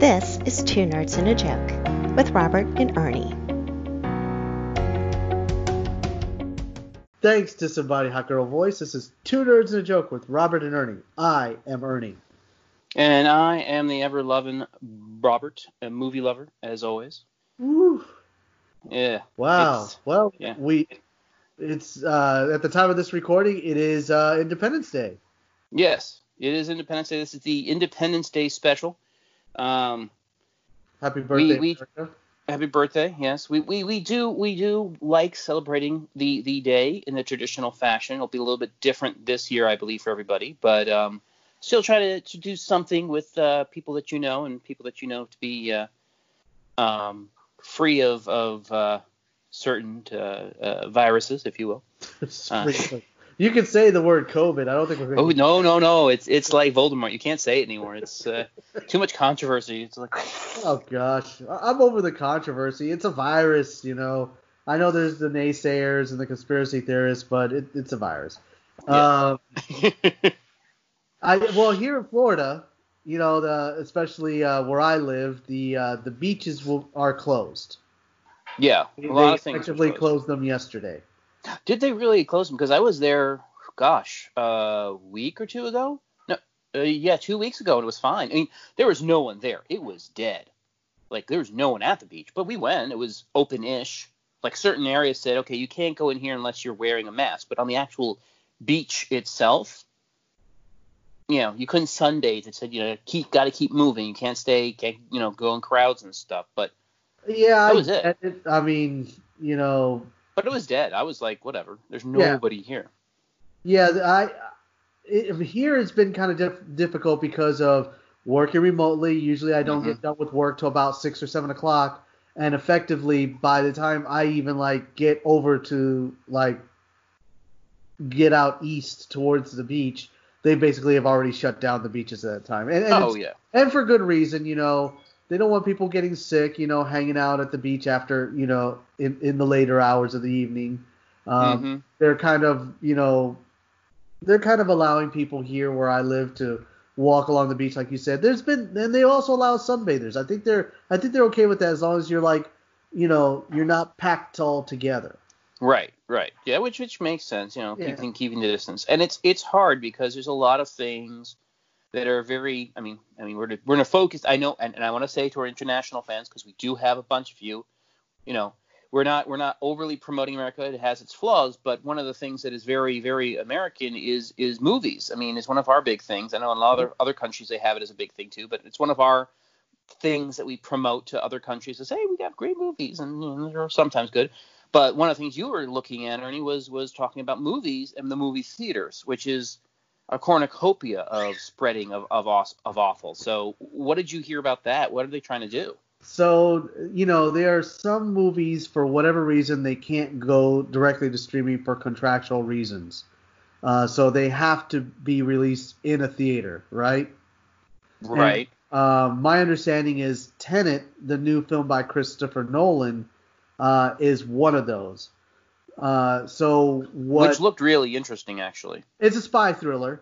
This is Two Nerds and a Joke with Robert and Ernie. Thanks to Somebody Hot Girl Voice. This is Two Nerds and a Joke with Robert and Ernie. I am Ernie. And I am the ever loving Robert, a movie lover, as always. Woo. Yeah. Wow. Well, yeah. we it's uh, at the time of this recording, it is uh, Independence Day. yes, it is Independence Day. This is the Independence Day special. Um, Happy birthday, we- America. happy birthday. Yes, we, we, we do we do like celebrating the the day in the traditional fashion. It'll be a little bit different this year, I believe, for everybody, but um, still try to, to do something with uh, people that you know and people that you know to be uh, um, free of of uh, certain uh, uh, viruses, if you will. You can say the word COVID. I don't think we're going. Oh no no no! It's it's like Voldemort. You can't say it anymore. It's uh, too much controversy. It's like Oh gosh, I'm over the controversy. It's a virus, you know. I know there's the naysayers and the conspiracy theorists, but it, it's a virus. Yeah. Um, I well here in Florida, you know, the especially uh, where I live, the uh, the beaches will, are closed. yeah, a They lot of things. effectively closed. closed them yesterday. Did they really close them? Because I was there, gosh, a week or two ago. No, uh, yeah, two weeks ago, and it was fine. I mean, there was no one there. It was dead. Like there was no one at the beach, but we went. It was open-ish. Like certain areas said, okay, you can't go in here unless you're wearing a mask. But on the actual beach itself, you know, you couldn't sunbathe. It said, you know, keep got to keep moving. You can't stay, can't, you know, go in crowds and stuff. But Yeah, That was it. I mean, you know, but it was dead. I was like, whatever. There's Yeah. nobody here. Yeah, I it, here it's been kind of diff- difficult because of working remotely. Usually, I don't Mhm. get done with work till about six or seven o'clock, and effectively, by the time I even like get over to like get out east towards the beach, they basically have already shut down the beaches at that time. And, and Oh yeah. and for good reason, you know. They don't want people getting sick, you know, hanging out at the beach after, you know, in, in the later hours of the evening. Um, Mhm. they're kind of you know they're kind of allowing people here where I live to walk along the beach like you said. There's been and they also allow sunbathers. I think they're I think they're okay with that as long as you're like you know you're not packed all together. Right, right. Yeah, which which makes sense, you know, Yeah. keeping keeping the distance. And it's it's hard because there's a lot of things that are very I mean, I mean we're we're gonna focus I know and, and I want to say to our international fans because we do have a bunch of you, you know, we're not we're not overly promoting America. It has its flaws, but one of the things that is very very American is is movies. I mean, it's one of our big things. I know in a lot of other, other countries they have it as a big thing too, but it's one of our things that we promote to other countries to say hey, we got great movies and you know, they're sometimes good. But one of the things you were looking at, Ernie, was was talking about movies and the movie theaters, which is a cornucopia of spreading of of, of awful. So, what did you hear about that? What are they trying to do? So you know there are some movies for whatever reason they can't go directly to streaming for contractual reasons. Uh, so they have to be released in a theater, right? Right. Um, my understanding is Tenet, the new film by Christopher Nolan, uh, is one of those. Uh, so what? Which looked really interesting, actually. it's a spy thriller.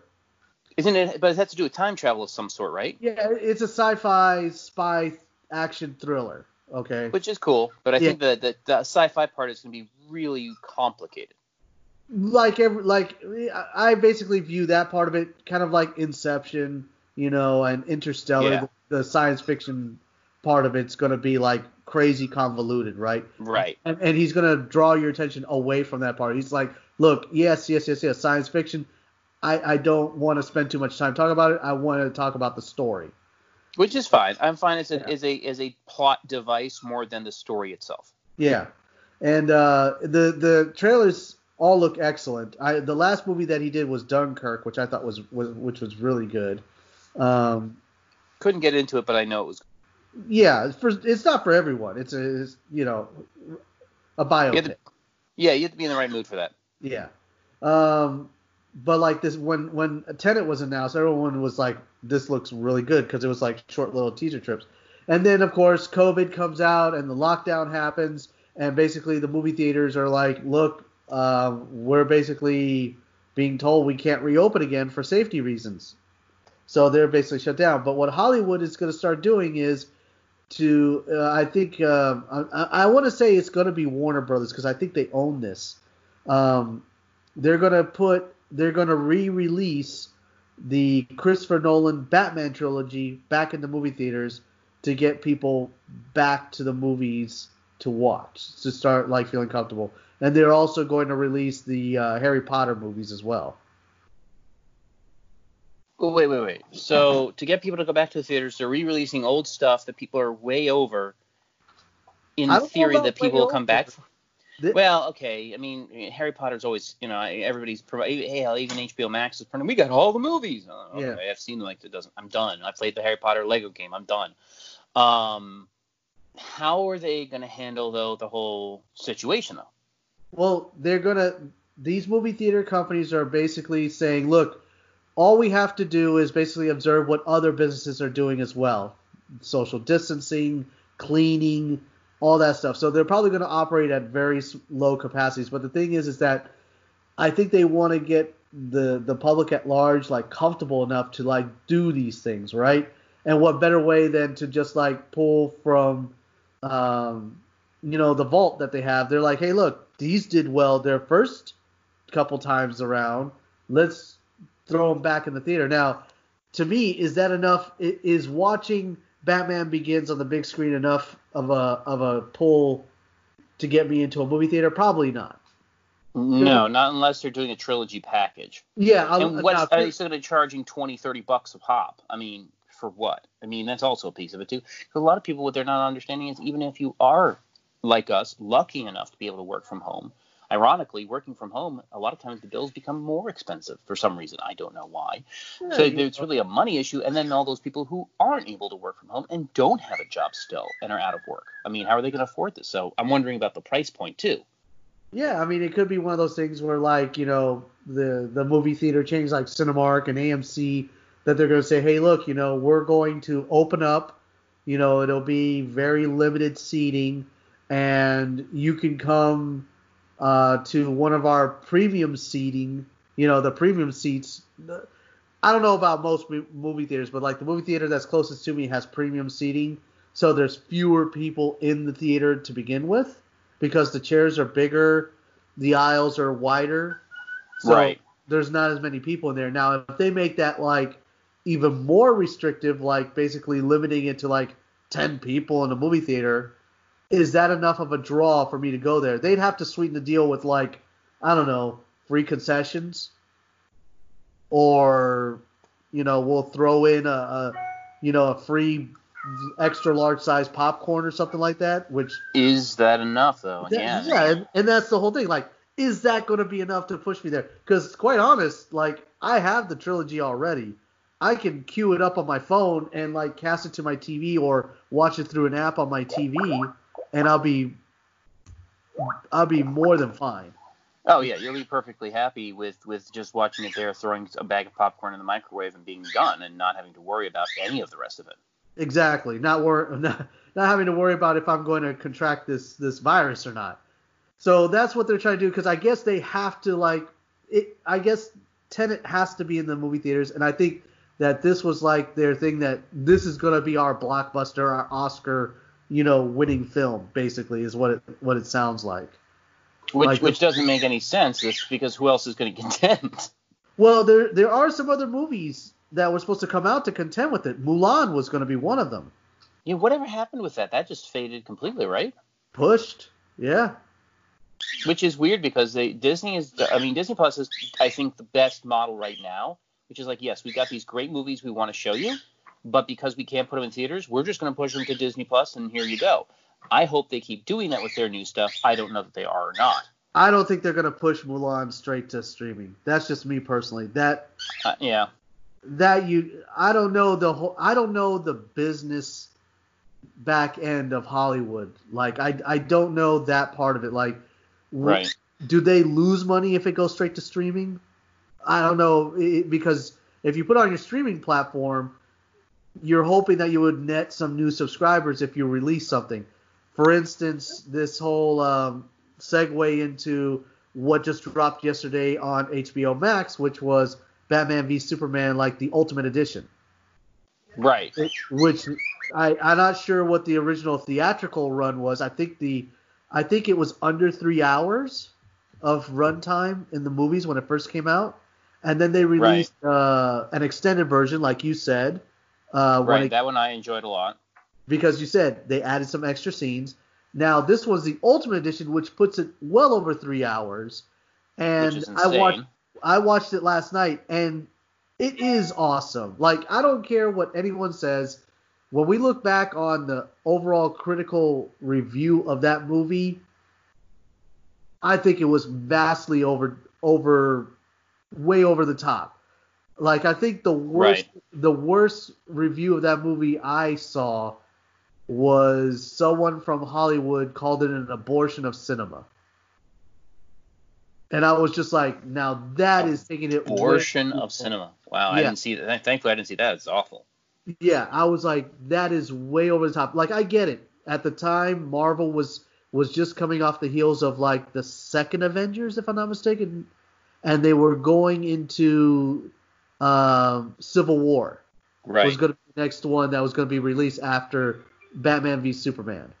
Isn't it? But it has to do with time travel of some sort, right? Yeah, it's a sci-fi spy action thriller. Okay. Which is cool. But I Yeah. think the, the the sci-fi part is going to be really complicated. like every like I basically view that part of it kind of like Inception, you know, and Interstellar. Yeah. The, the science fiction part of it's going to be like crazy convoluted, right? Right. and, and he's gonna draw your attention away from that part. He's like, look, yes, yes, yes, yes, science fiction. I, I don't want to spend too much time talking about it. I want to talk about the story. Which is fine. I'm fine as a Yeah. as a as a plot device more than the story itself. Yeah, and uh, the the trailers all look excellent. I the last movie that he did was Dunkirk, which I thought was, was which was really good. Um, Couldn't get into it, but I know it was. Yeah, it's, for, it's not for everyone. It's a it's, you know a biopic. You to, yeah, you have to be in the right mood for that. Yeah. Um, but like this, when when Tenet was announced, everyone was like, "This looks really good" because it was like short little teaser trips. And then of course COVID comes out and the lockdown happens, and basically the movie theaters are like, "Look, um, we're basically being told we can't reopen again for safety reasons." So they're basically shut down. But what Hollywood is going to start doing is to, uh, I think, uh, I, I want to say it's going to be Warner Brothers because I think they own this. Um, they're going to put, they're going to re-release the Christopher Nolan Batman trilogy back in the movie theaters to get people back to the movies to watch to start like feeling comfortable. And they're also going to release the uh, Harry Potter movies as well. Wait, wait, wait. So to get people to go back to the theaters, they're re-releasing old stuff that people are way over. In theory, that people will come back. Well, okay. I mean, Harry Potter's always, you know, everybody's providing. Hey, hell, even HBO Max is printing. We got all the movies. Oh, okay, yeah. I've seen them. Like, it doesn't. I'm done. I played the Harry Potter Lego game. I'm done. Um, how are they going to handle though the whole situation though? Well, they're gonna. These movie theater companies are basically saying, look, all we have to do is basically observe what other businesses are doing as well, social distancing, cleaning, all that stuff. So they're probably going to operate at very low capacities. But the thing is, is that I think they want to get the the public at large like comfortable enough to like do these things, right? And what better way than to just like pull from, um, you know, the vault that they have? They're like, hey, look, these did well their first couple times around. Let's throw them back in the theater. Now, to me, is that enough? Is watching Batman Begins on the big screen enough of a of a pull to get me into a movie theater? Probably not. No, not unless they're doing a trilogy package. Yeah, I'll, and uh, what's are they still going to charging 20, 30 bucks a pop? I mean, for what? I mean, that's also a piece of it too. Because a lot of people, what they're not understanding is even if you are like us, lucky enough to be able to work from home, ironically, working from home, a lot of times the bills become more expensive for some reason. I don't know why. Yeah, so it's really a money issue. And then all those people who aren't able to work from home and don't have a job still and are out of work. I mean, how are they going to afford this? So I'm wondering about the price point too. Yeah, I mean, it could be one of those things where, like, you know, the the movie theater chains like Cinemark and AMC that they're going to say, hey, look, you know, we're going to open up. You know, it'll be very limited seating, and you can come uh, to one of our premium seating. You know, the premium seats. I don't know about most movie theaters, but like the movie theater that's closest to me has premium seating, so there's fewer people in the theater to begin with because the chairs are bigger, the aisles are wider. So right. There's not as many people in there. Now, if they make that like even more restrictive, like basically limiting it to like 10 people in a movie theater, is that enough of a draw for me to go there? They'd have to sweeten the deal with like, I don't know, free concessions, or you know, we'll throw in a, a you know, a free extra large size popcorn or something like that. Which is that enough though? That, yeah, yeah, and, and that's the whole thing. Like, is that going to be enough to push me there? Because quite honest, like I have the trilogy already. I can queue it up on my phone and like cast it to my TV or watch it through an app on my TV, and I'll be I'll be more than fine. Oh yeah, you'll be perfectly happy with with just watching it there, throwing a bag of popcorn in the microwave and being done, and not having to worry about any of the rest of it. Exactly. Not worry, not, not having to worry about if I'm going to contract this this virus or not. So that's what they're trying to do because I guess they have to like it. I guess Tenet has to be in the movie theaters, and I think that this was like their thing that this is going to be our blockbuster, our Oscar, you know, winning film. Basically, is what it what it sounds like. Which like, which doesn't make any sense, It's because who else is going to contend? Well, there there are some other movies that were supposed to come out to contend with it. Mulan was going to be one of them. Yeah, whatever happened with that? That just faded completely, right? Pushed. Yeah. Which is weird because they Disney is I mean Disney Plus is I think the best model right now which is like, yes, we got these great movies we want to show you, but because we can't put them in theaters, we're just going to push them to Disney Plus, and here you go. I hope they keep doing that with their new stuff. I don't know that they are or not. I don't think they're going to push Mulan straight to streaming. That's just me personally. That uh, yeah. That you I don't know the whole I don't know the business back end of Hollywood. Like I I don't know that part of it. Like right. do they lose money if it goes straight to streaming? I don't know it, because if you put on your streaming platform, you're hoping that you would net some new subscribers if you release something. For instance, this whole um, segue into what just dropped yesterday on HBO Max, which was Batman v Superman, like the Ultimate Edition. Right. which I I'm not sure what the original theatrical run was. I think the I think it was under three hours of runtime in the movies when it first came out, and then they released uh, an extended version, like you said. Uh, Right. it- That one I enjoyed a lot. because you said they added some extra scenes. Now this was the Ultimate Edition, which puts it well over three hours, and I watched I watched it last night, and it is awesome. Like I don't care what anyone says. When we look back on the overall critical review of that movie, I think it was vastly over over way over the top. Like I think the worst the worst review of that movie I saw was someone from Hollywood called it an abortion of cinema. And I was just like, now that is taking it Abortion of cinema. Wow, I didn't see that. Thankfully, I didn't see that. It's awful. Yeah, I was like, that is way over the top. Like I get it. At the time, Marvel was was just coming off the heels of like the second Avengers, if I'm not mistaken, and they were going into um, Civil War. Right. Was going to be the next one that was going to be released after Batman v Superman.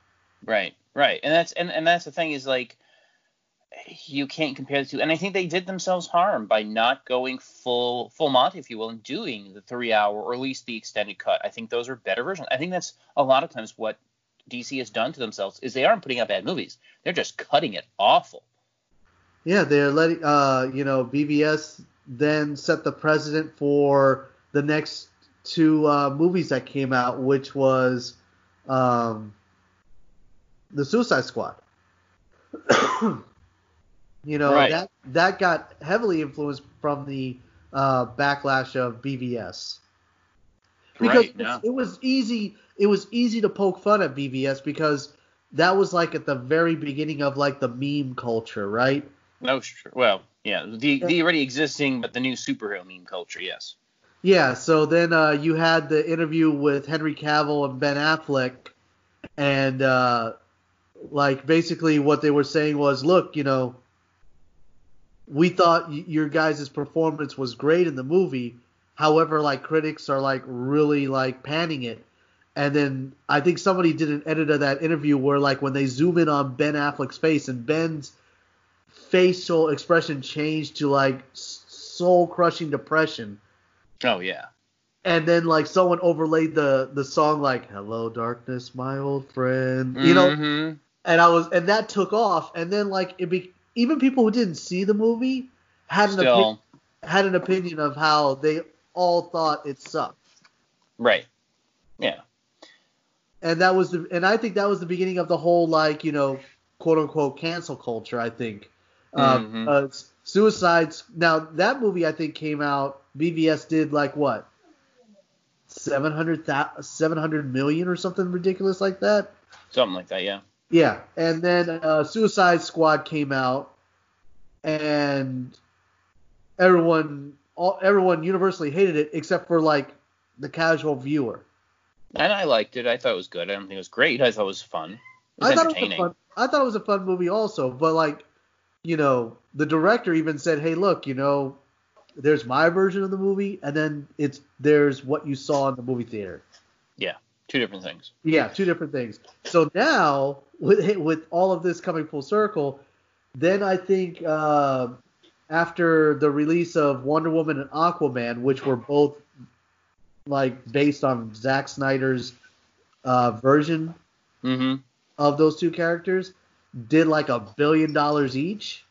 Right, right, and that's and, and that's the thing is like you can't compare the two, and I think they did themselves harm by not going full full Monty, if you will, and doing the three hour or at least the extended cut. I think those are better versions. I think that's a lot of times what DC has done to themselves is they aren't putting out bad movies; they're just cutting it awful. Yeah, they're letting uh, you know, BVS then set the precedent for the next two uh, movies that came out, which was um, the Suicide Squad. you know, Right. that that got heavily influenced from the uh, backlash of BVS. Because right, yeah. it was easy it was easy to poke fun at BVS because that was like at the very beginning of like the meme culture, right? No, sure. Well, yeah, the the already existing, but the new superhero meme culture, yes. Yeah, so then uh, you had the interview with Henry Cavill and Ben Affleck, and uh, like basically what they were saying was, look, you know, we thought your guys' performance was great in the movie, however, like critics are like really like panning it, and then I think somebody did an edit of that interview where like when they zoom in on Ben Affleck's face and Ben's facial expression changed to like soul crushing depression Oh yeah. and then like someone overlaid the the song like hello darkness my old friend you know Mhm. and i was and that took off and then like it be even people who didn't see the movie had an still opi- had an opinion of how they all thought it sucked right. Yeah. and that was the and i think that was the beginning of the whole like you know quote unquote cancel culture i think um, Mhm. uh, suicides now that movie i think came out bvs did like what 700 700 million or something ridiculous like that Something like that, yeah. yeah and then uh, suicide squad came out and everyone all, everyone universally hated it except for like the casual viewer And I liked it. I thought it was good. I don't think it was great. I thought it was fun. It was I thought it was fun. I thought it was a fun movie also, but like, you know, the director even said, "Hey, look, you know, there's my version of the movie, and then it's there's what you saw in the movie theater." yeah, two different things. Yeah, two different things. So now, with with all of this coming full circle, then I think uh, after the release of Wonder Woman and Aquaman, which were both like based on Zack Snyder's uh, version Mm-hmm. of those two characters did like a billion dollars each.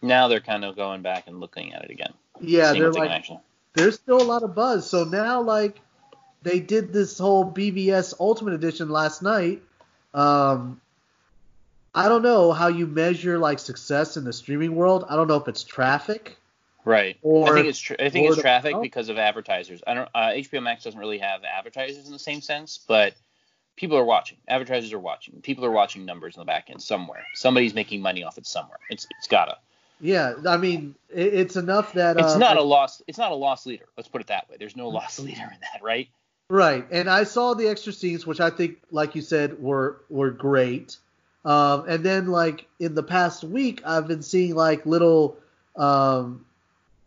Now they're kind of going back and looking at it again. Yeah, they're what they can like actually. there's still a lot of buzz. So now like they did this whole BVS Ultimate Edition last night. Um I don't know how you measure like success in the streaming world. I don't know if it's traffic. Right. Or I think it's tr- I think it's traffic because of advertisers. I don't. Uh, HBO Max doesn't really have advertisers in the same sense, but people are watching. Advertisers are watching. People are watching numbers in the back end somewhere. Somebody's making money off it somewhere. It's it's gotta. Yeah, I mean it, it's enough that It's uh, not like- a loss. It's not a loss leader. Let's put it that way. There's no loss leader in that, right? Right, and I saw the extra scenes, which I think, like you said, were were great. Um, and then like in the past week, I've been seeing like little um,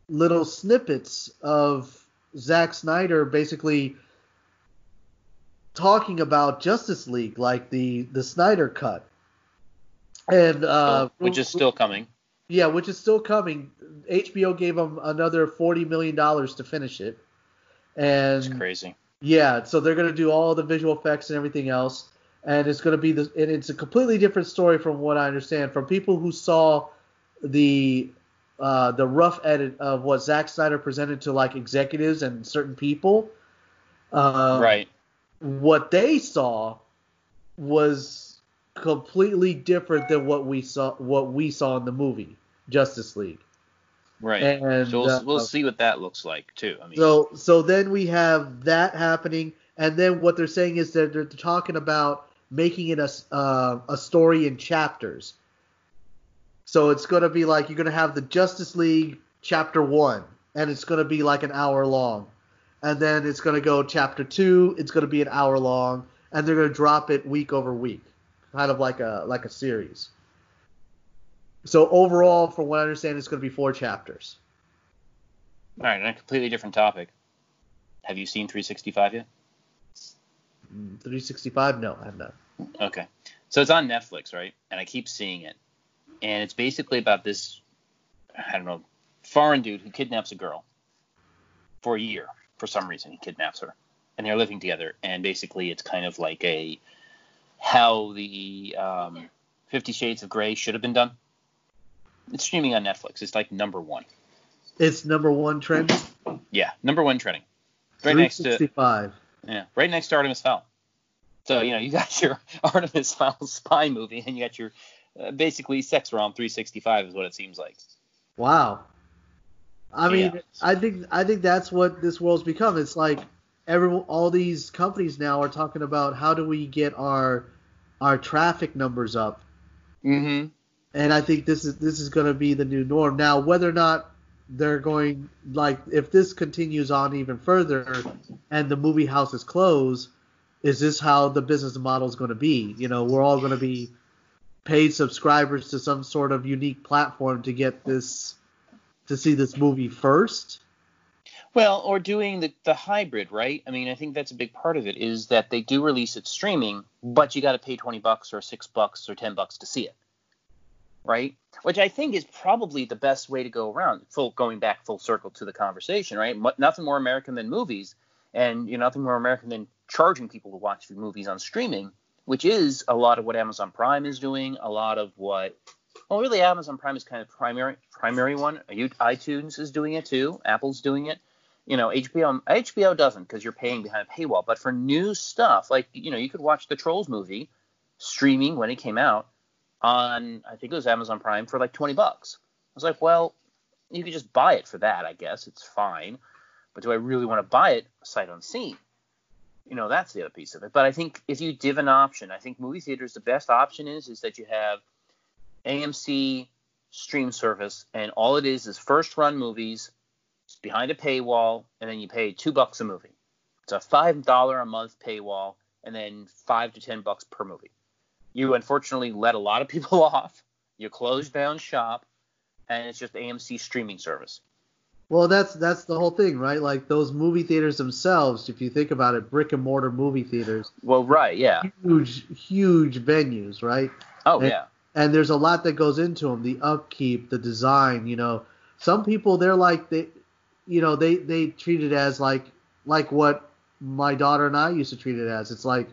little snippets of Zack Snyder basically talking about Justice League, like the the Snyder cut, and uh, which is still coming. Yeah, which is still coming. HBO gave them another forty million dollars to finish it, and it's crazy. Yeah, so they're gonna do all the visual effects and everything else, and it's gonna be the and it's a completely different story from what I understand from people who saw the uh, the rough edit of what Zack Snyder presented to like executives and certain people. Uh, right. What they saw was completely different than what we saw what we saw in the movie Justice League. Right. And so we'll, uh, we'll see what that looks like too. I mean, so so then we have that happening, and then what they're saying is that they're talking about making it a uh, a story in chapters. So it's going to be like you're going to have the Justice League chapter one, and it's going to be like an hour long, and then it's going to go chapter two. It's going to be an hour long, and they're going to drop it week over week, kind of like a like a series. So overall, from what I understand, it's going to be four chapters. all right, on a completely different topic. Have you seen 365 yet? Mm, 365? No, I have not. Okay. So it's on Netflix, right? And I keep seeing it. And it's basically about this, I don't know, foreign dude who kidnaps a girl for a year for some reason. He kidnaps her. And they're living together. And basically, it's kind of like a how the um, Fifty Shades of Grey should have been done. It's streaming on Netflix. It's like number one. It's number one trend. Yeah, number one trending. Right next to 365. Yeah, right next to Artemis Fowl. So you know you got your Artemis Fowl spy movie, and you got your uh, basically sex rom 365 is what it seems like. Wow. I mean, Yeah. I think I think that's what this world's become. It's like every all these companies now are talking about how do we get our our traffic numbers up, Mm-hmm. and I think this is this is going to be the new norm. Now, whether or not they're going like if this continues on even further and the movie houses close, is this how the business model is going to be? You know, we're all going to be paid subscribers to some sort of unique platform to get this to see this movie first. Well, or doing the, the hybrid, right? I mean, I think that's a big part of it is that they do release it streaming, but you got to pay 20 bucks or 6 bucks or 10 bucks to see it. Right? Which I think is probably the best way to go around. Full going back full circle to the conversation, right? Mo- Nothing more American than movies and you know nothing more American than charging people to watch movies on streaming, which is a lot of what Amazon Prime is doing, a lot of what well, really, Amazon Prime is kind of primary primary one. Uh, iTunes is doing it too. Apple's doing it. You know, HBO HBO doesn't because you're paying behind a paywall. But for new stuff, like you know, you could watch the Trolls movie streaming when it came out on I think it was Amazon Prime for like 20 bucks. I was like, well, you could just buy it for that. I guess it's fine. But do I really want to buy it sight unseen? You know, that's the other piece of it. But I think if you give an option, I think movie theaters the best option is is that you have AMC stream service, and all it is is first run movies it's behind a paywall, and then you pay two bucks a movie. It's a five dollar a month paywall, and then five to ten bucks per movie. You unfortunately let a lot of people off. You close down shop, and it's just AMC streaming service. Well, that's that's the whole thing, right? Like those movie theaters themselves, if you think about it, brick and mortar movie theaters, Well, right, yeah. huge huge venues, right? Oh, And- yeah. And there's a lot that goes into them the upkeep the design you know. Some people they're like they you know they they treat it as like like what my daughter and i used to treat it as. It's like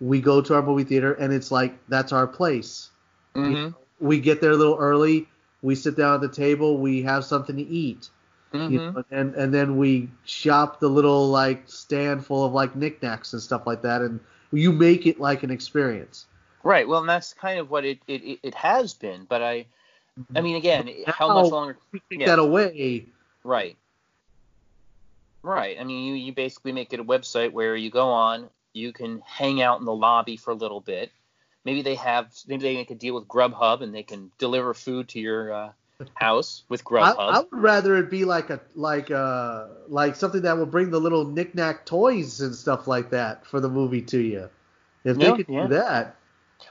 we go to our movie theater and it's like that's our place. Hmm we get there a little early we sit down at the table we have something to eat hmm you know, and and then we shop the little like stand full of like knickknacks and stuff like that and you make it like an experience Right. Well, and that's kind of what it, it, it- has been. But I, I mean, again, how much longer? take Yeah. that away Right. Right. I mean, you, you basically make it a website where you go on, you can hang out in the lobby for a little bit. Maybe they have, maybe they make a deal with Grubhub and they can deliver food to your uh, house with I, Grubhub. I would rather it be like a like uh like something that will bring the little knickknack toys and stuff like that for the movie to you. If Yeah, they could yeah. do that,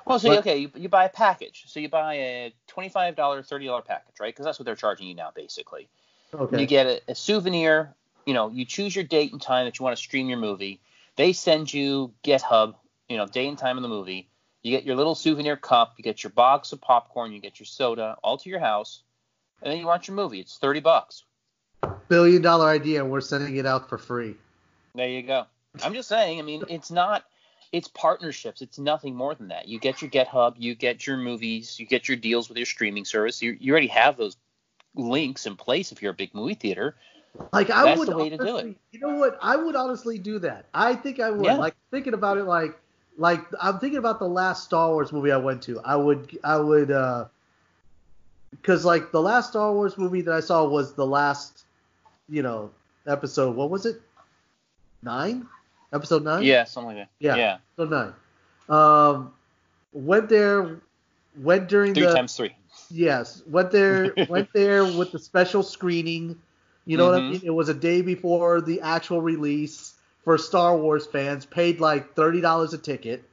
well, so but- okay, you, you buy a package. So you buy a twenty-five dollar, thirty dollar package, right? Because that's what they're charging you now, basically. okay. You get a, a souvenir you know, you choose your date and time that you want to stream your movie. They send you Grubhub, you know, day and time of the movie. You get your little souvenir cup, you get your box of popcorn, you get your soda, all to your house, and then you watch your movie. It's thirty bucks. Billion dollar idea, we're sending it out for free. There you go. I'm just saying. I mean, it's not. It's partnerships. It's nothing more than that. You get your Grubhub, you get your movies, you get your deals with your streaming service. You, you already have those links in place if you're a big movie theater. Like I That's would the way to do honestly, it. you know what? I would honestly do that. I think I would. Yeah. Like thinking about it, like like I'm thinking about the last Star Wars movie I went to. I would I would uh, because like the last Star Wars movie that I saw was the last, you know, episode. What was it? Nine? Episode nine? Yeah, something like that. Yeah. Yeah. Episode nine. Um, went there. Went during Three the times three. Yes, went there went there with the special screening. You know what I Mhm. mean? It was a day before the actual release for Star Wars fans. Paid like thirty dollars a ticket,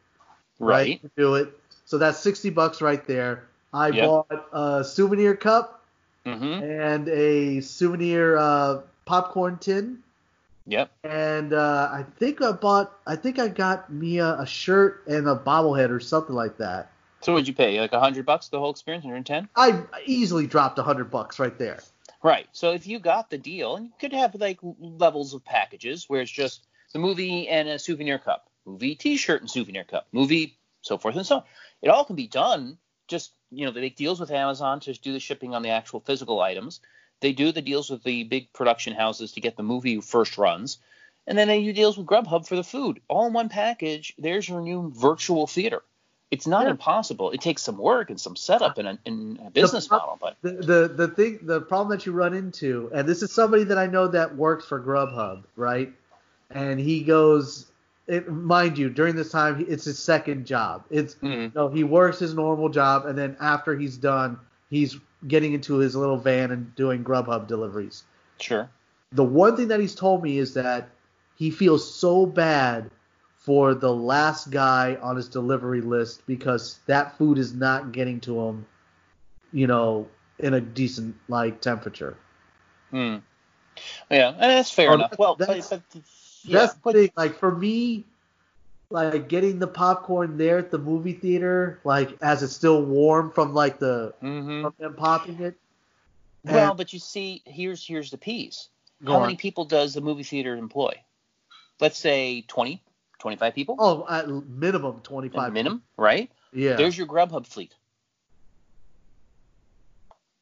Right. to do it. So that's sixty bucks right there. I Yep. bought a souvenir cup Mm-hmm. and a souvenir uh, popcorn tin, Yep. and uh, I think I bought. I think I got Mia a shirt and a bobblehead or something like that. So what'd you pay? Like a hundred bucks the whole experience? 110? I easily dropped a hundred bucks right there. Right. So if you got the deal, and you could have like levels of packages where it's just the movie and a souvenir cup, movie T-shirt and souvenir cup, movie so forth and so on. It all can be done. Just you know, they make deals with Amazon to do the shipping on the actual physical items. They do the deals with the big production houses to get the movie first runs, and then they do deals with Grubhub for the food. All in one package. There's your new virtual theater. It's not Yeah. impossible. It takes some work and some setup and a, and a business pro- model, but the, the the thing the problem that you run into and this is somebody that I know that works for Grubhub right and he goes it, mind you during this time it's his second job it's Mhm. no he works his normal job and then after he's done he's getting into his little van and doing Grubhub deliveries sure. the one thing that he's told me is that he feels so bad for the last guy on his delivery list because that food is not getting to him, you know, in a decent like temperature. Hmm. Yeah, and that's fair Oh, enough. that's- Well, that's- but, but yeah, That's but. Like for me, like getting the popcorn there at the movie theater, like as it's still warm from like the mhm. from them popping it. well, but you see, here's here's the piece. How on. many people does the movie theater employ? Let's say 20, 25 people. Oh, at minimum at twenty the minimum, right? Yeah. There's your Grubhub fleet.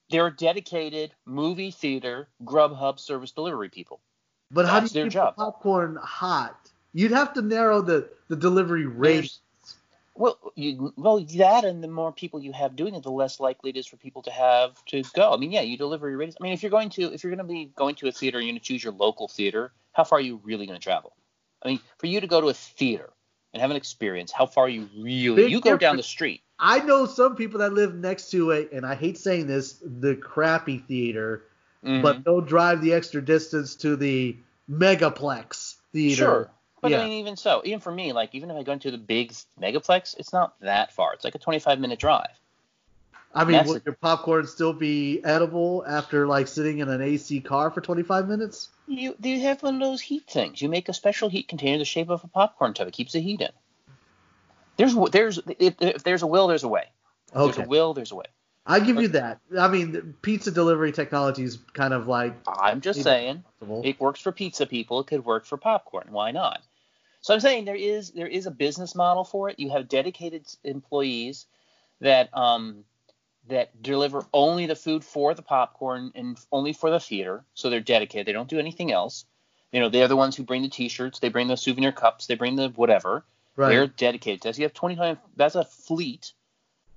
There are dedicated movie theater Grubhub service delivery people. But how do you their keep popcorn hot? You'd have to narrow the, the delivery rate. Well, you, well, that and the more people you have doing it, the less likely it is for people to have to go. I mean, yeah, you deliver your ratings. I mean, if you're going to if you're going to be going to a theater, and you're going to choose your local theater. How far are you really going to travel? I mean, for you to go to a theater and have an experience, how far are you really? Big you go down the street. I know some people that live next to it, and I hate saying this, the crappy theater, Mhm. but they'll drive the extra distance to the megaplex theater. Sure. But Yeah. I mean, even so, even for me, like even if I go into the big megaplex, it's not that far. It's like a 25 minute drive. I mean, would your popcorn still be edible after like sitting in an AC car for 25 minutes? You you have one of those heat things. You make a special heat container the shape of a popcorn tub. It keeps the heat in. There's there's if, if there's a will, there's a way. If There's a will, there's a way. I give you that. I mean, pizza delivery technology is kind of like I'm just saying possible. it works for pizza people. It could work for popcorn. Why not? So I'm saying there is there is a business model for it. You have dedicated employees that um that deliver only the food for the popcorn and only for the theater. So they're dedicated. They don't do anything else. You know, they're the ones who bring the T-shirts. They bring the souvenir cups. They bring the whatever. right. They're dedicated to this. You have 25. That's a fleet.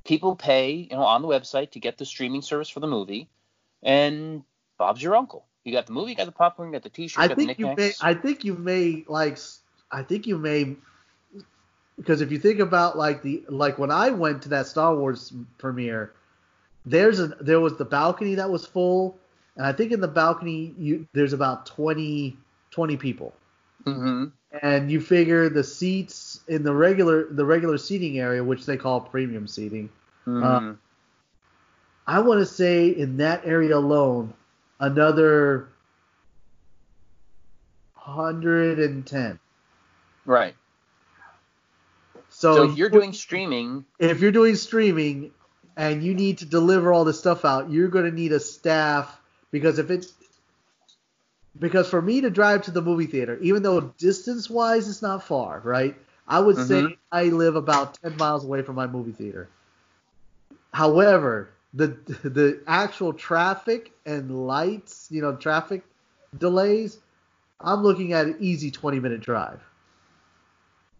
People pay, you know, on the website to get the streaming service for the movie, and Bob's your uncle. You got the movie, you got the popcorn, you got the T-shirt, I you got the think you may. knickknacks. I think you may like. I think you may because if you think about like the like when I went to that Star Wars premiere, there's a there was the balcony that was full, and I think in the balcony you there's about 20 20 people, hmm and you figure the seats in the regular the regular seating area, which they call premium seating. Mhm. I want to say in that area alone, another 110. Right. So, So, if you're doing streaming, if you're doing streaming and you need to deliver all this stuff out, you're going to need a staff because if it because for me to drive to the movie theater, even though distance wise it's not far, right? I would say Mhm. I live about 10 miles away from my movie theater. However, the the actual traffic and lights, you know, traffic delays, I'm looking at an easy 20 minute drive.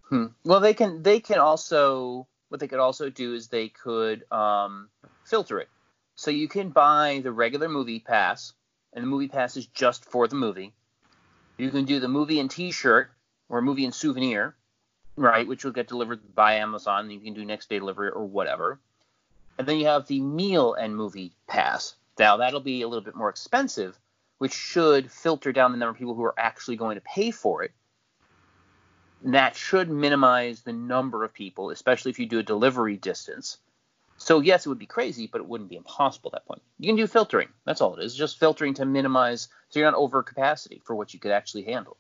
Hmm. Well, they can they can also what they could also do is they could um, filter it. So you can buy the regular movie pass, and the movie pass is just for the movie. You can do the movie and T-shirt or movie and souvenir, right, which will get delivered by Amazon. You can do next day delivery or whatever. And then you have the meal and movie pass. Now that'll be a little bit more expensive, which should filter down the number of people who are actually going to pay for it that should minimize the number of people, especially if you do a delivery distance. So yes, it would be crazy, but it wouldn't be impossible at that point. You can do filtering. That's all it is. Just filtering to minimize so you're not over capacity for what you could actually handle.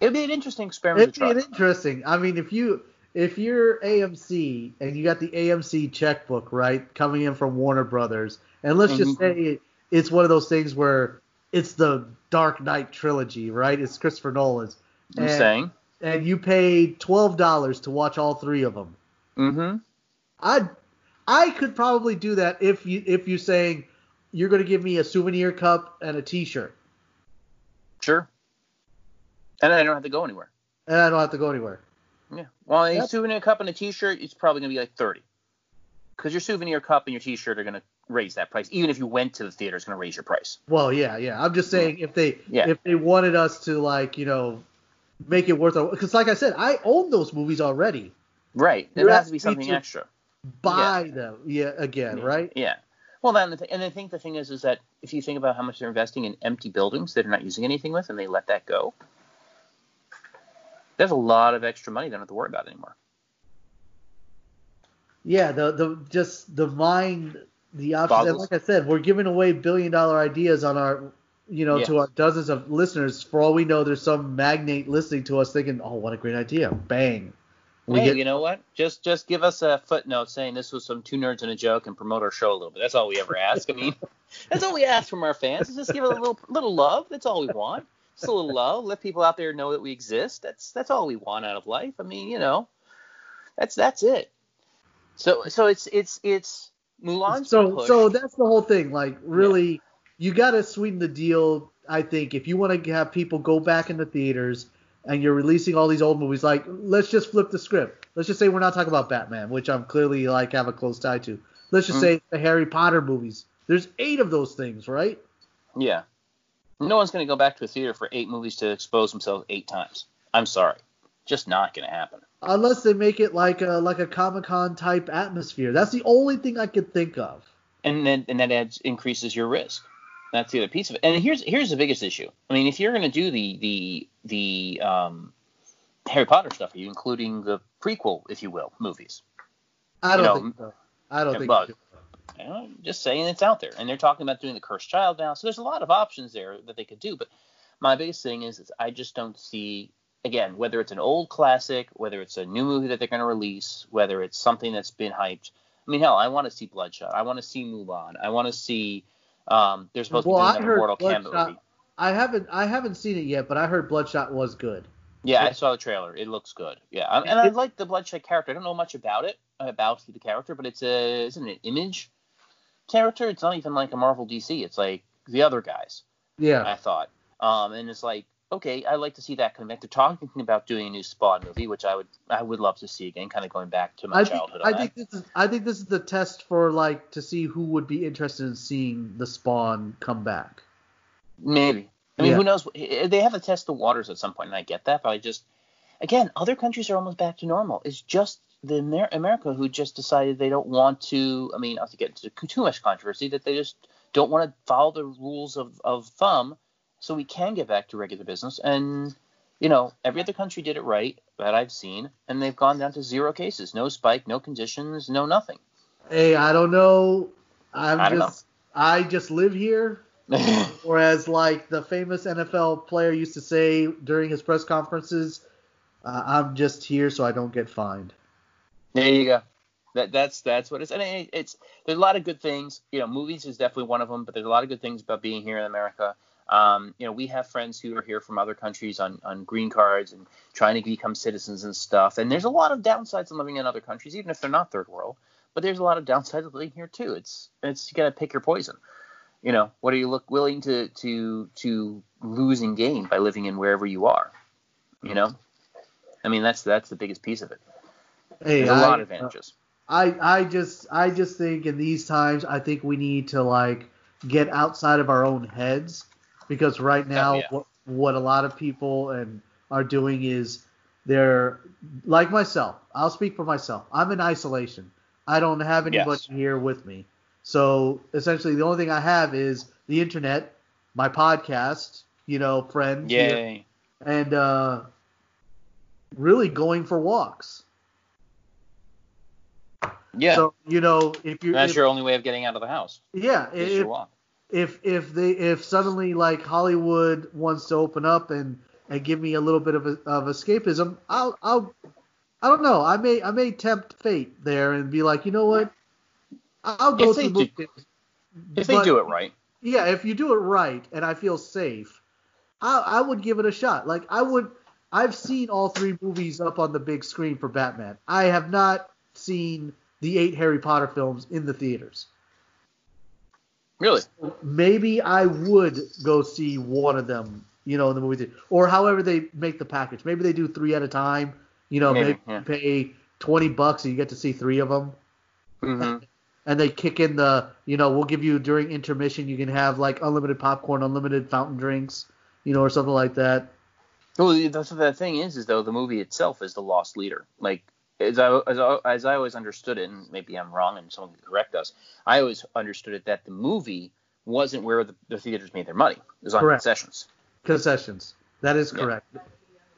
It would be an interesting experiment It'd be an interesting. I mean, if you if you're AMC and you got the AMC checkbook right coming in from Warner Brothers, and let's just Mhm. say it's one of those things where it's the Dark Knight trilogy, right? It's Christopher Nolan's, I'm and, saying. and you paid twelve dollars to watch all three of them. Mm-hmm. I I could probably do that if you if you're saying you're going to give me a souvenir cup and a T-shirt, Sure. And I don't have to go anywhere. and I don't have to go anywhere. Yeah. Well, a souvenir cup and a T-shirt, it's probably gonna be like thirty. Because your souvenir cup and your T-shirt are gonna raise that price. Even if you went to the theater, it's gonna raise your price. Well, yeah, yeah. I'm just saying if they Yeah. if they wanted us to like you know make it worth it because like I said, I own those movies already. Right. There has to be something to- extra. Buy them, yeah, again, right? Yeah. Well, then, and I think the thing is, is that if you think about how much they're investing in empty buildings that they're not using anything with, and they let that go, there's a lot of extra money they don't have to worry about anymore. Yeah, the the just the mind, the options. And like I said, we're giving away billion dollar ideas on our, you know, to our dozens of listeners. For all we know, there's some magnate listening to us thinking, oh, what a great idea! Bang. We hey, get- you know what? Just just give us a footnote saying this was some two nerds and a joke and promote our show a little bit. That's all we ever ask. I mean, that's all we ask from our fans. Is just give it a little little love. That's all we want. A little love. Let people out there know that we exist. That's that's all we want out of life. I mean, you know, that's that's it. So so it's it's it's Mulan's so push. so that's the whole thing. Like really, you got to sweeten the deal. I think if you want to have people go back in the theaters and you're releasing all these old movies, like let's just flip the script. Let's just say we're not talking about Batman, which I'm clearly like have a close tie to. Let's just Mhm. say the Harry Potter movies. There's eight of those things, right? Yeah. No one's going to go back to a theater for eight movies to expose themselves eight times. I'm sorry. Just not going to happen. Unless they make it like a like a Comic Con type atmosphere. That's the only thing I could think of. And then and that adds increases your risk. That's the other piece of it. And here's here's the biggest issue. I mean, if you're going to do the the the um, Harry Potter stuff, are you including the prequel, if you will, movies? I don't You know, think so. I don't think but- so. You know, just saying it's out there, and they're talking about doing the Cursed Child now. So there's a lot of options there that they could do. But my biggest thing is, is I just don't see again whether it's an old classic, whether it's a new movie that they're going to release, whether it's something that's been hyped. I mean, hell, I want to see Bloodshot. I want to see Mulan. I want to see. Um, there's supposed Well, to be another Mortal Kombat movie. I haven't I haven't seen it yet, but I heard Bloodshot was good. Yeah, I saw the trailer. It looks good. Yeah, and I like the Bloodshot character. I don't know much about it, about the character, but it's a isn't it an image character? It's not even like a Marvel DC. It's like the other guys. Yeah. I thought. Um, and it's like, okay, I'd like to see that come back. They're talking about doing a new Spawn movie, which I would I would love to see again, kind of going back to my I think, childhood. I think this is I think this is the test for like to see who would be interested in seeing the Spawn come back. Maybe. I mean, Yeah. who knows? They have to test the waters at some point, and I get that, but I just, again, other countries are almost back to normal. It's just the Amer- America who just decided they don't want to. I mean, not to get into too much controversy, that they just don't want to follow the rules of, of thumb, so we can get back to regular business. And you know, every other country did it right that I've seen, and they've gone down to zero cases, no spike, no conditions, no nothing. Hey, I don't know. I'm I don't just I just live here or as like the famous NFL player used to say during his press conferences, uh, "I'm just here so I don't get fined." There you go. That that's that's what it's and it, it's there's a lot of good things. You know, movies is definitely one of them, but there's a lot of good things about being here in America. Um, you know, we have friends who are here from other countries on, on green cards and trying to become citizens and stuff. And there's a lot of downsides in living in other countries, even if they're not third world. But there's a lot of downsides of living here too. It's it's you got to pick your poison. You know, what are you look willing to to to lose and gain by living in wherever you are? You know, I mean that's that's the biggest piece of it. Hey, There's a I, lot of advantages. I I just I just think in these times I think we need to like get outside of our own heads because right now Oh, yeah. what what a lot of people and are doing is they're like myself. I'll speak for myself. I'm in isolation. I don't have anybody Yes. here with me. So essentially the only thing I have is the internet, my podcast, you know, friends here, and uh really going for walks. Yeah. So you know, if you that's if, your only way of getting out of the house. yeah, if, if if they if suddenly like Hollywood wants to open up and and give me a little bit of a, of escapism, I'll I'll I don't know. I may I may tempt fate there and be like, you know what? I'll go If to they the do-. If they But- do it right. Yeah, if you do it right and I feel safe, I I would give it a shot. Like I would. I've seen all three movies up on the big screen for Batman. I have not seen the eight Harry Potter films in the theaters. Really. maybe I would go see one of them, you know, in the movie theater, or however they make the package. Maybe they do three at a time. You know, Maybe, maybe, yeah. you pay twenty bucks and you get to see three of them, hmm and they kick in the, you know, we'll give you during intermission you can have like unlimited popcorn, unlimited fountain drinks, you know, or something like that. Well, that's what that thing is, is though the movie itself is the loss leader. Like as I as I, as I always understood it, and maybe I'm wrong, and someone can correct us. I always understood it that the movie wasn't where the, the theaters made their money. It was on Correct. concessions. Concessions. That is Yeah. correct.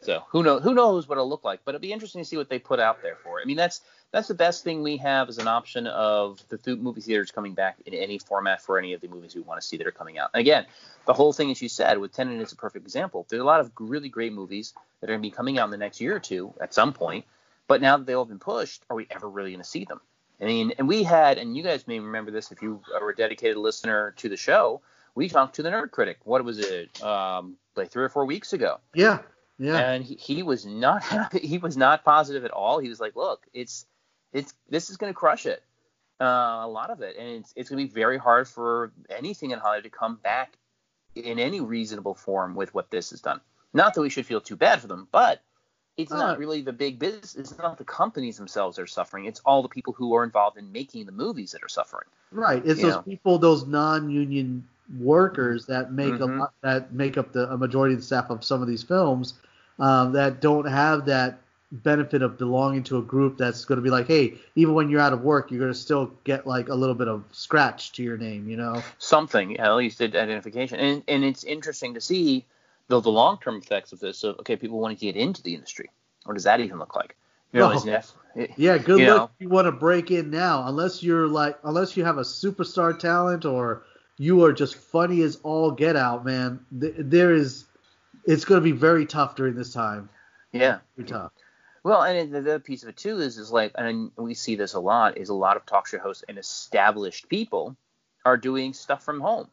So who knows who knows what it'll look like, but it'll be interesting to see what they put out there for it. I mean, that's that's the best thing we have as an option of the th- movie theaters coming back in any format for any of the movies we want to see that are coming out. And again, the whole thing, as you said, with Tenet is a perfect example. There's a lot of really great movies that are going to be coming out in the next year or two at some point, but now that they've all been pushed, are we ever really going to see them? I mean, and we had, and you guys may remember this if you are a dedicated listener to the show. We talked to the Nerd Critic. What was it? Um, like three or four weeks ago Yeah. Yeah. and he, he was not happy. He was not positive at all. He was like, "Look, it's it's this is going to crush it, uh, a lot of it, and it's it's going to be very hard for anything in Hollywood to come back in any reasonable form with what this has done. Not that we should feel too bad for them, but it's Uh, not really the big business. It's not the companies themselves that are suffering. It's all the people who are involved in making the movies that are suffering. Right. It's You those know. people, those non-union workers that make a Mhm. lot, that make up the a majority of the staff of some of these films um, that don't have that benefit of belonging to a group that's going to be like, hey, even when you're out of work, you're going to still get like a little bit of scratch to your name, you know? something at least identification and and it's interesting to see though the long term effects of this of okay people wanting to get into the industry what does that even look like you know, No. is eh, Yeah, good You luck know. if you want to break in now, unless you're like, unless you have a superstar talent or you are just funny as all get out, man. There is, it's going to be very tough during this time. yeah Very tough. well and the other piece of it too is is like and we see this a lot is a lot of talk show hosts and established people are doing stuff from home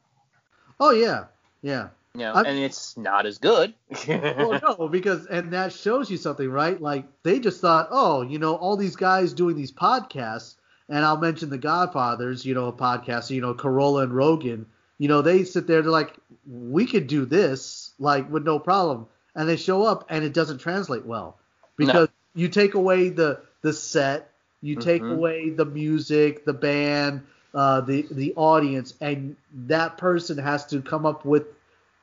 Oh yeah, yeah. You know I'm- and it's not as good well, no, because and that shows you something, right? Like they just thought, oh, you know, all these guys doing these podcasts, and I'll mention the Godfathers, you know, a podcast, you know, Carolla and Rogan, you know, they sit there, they're like, we could do this, like with no problem, and they show up, and it doesn't translate well because you take away the the set, you take Mhm. away the music, the band, uh, the the audience, and that person has to come up with